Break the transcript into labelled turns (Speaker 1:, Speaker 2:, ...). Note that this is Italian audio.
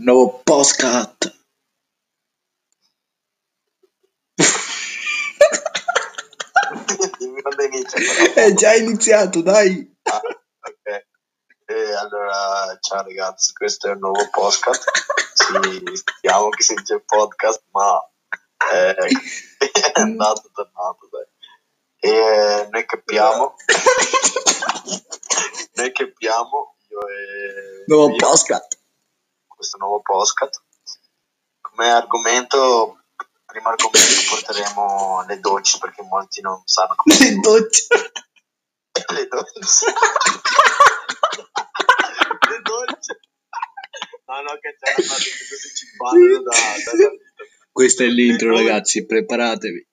Speaker 1: Nuovo postcat.
Speaker 2: Dimmi quando inizia. però.
Speaker 1: È già iniziato, dai.
Speaker 2: Ah, ok. E allora, ciao ragazzi, questo è un nuovo podcast. Ci stiamo che si dice podcast, ma eh, è andato tornato, dai. E noi capiamo, noi capiamo, io e
Speaker 1: Nuovo
Speaker 2: io,
Speaker 1: postcat.
Speaker 2: Questo nuovo podcast. Come argomento, primo argomento porteremo le docce, perché molti non sanno come
Speaker 1: Le docce.
Speaker 2: le docce. le docce. No, no, che c'è una parte che ci parlano da, da, da
Speaker 1: Questa è l'intro, ragazzi. Preparatevi.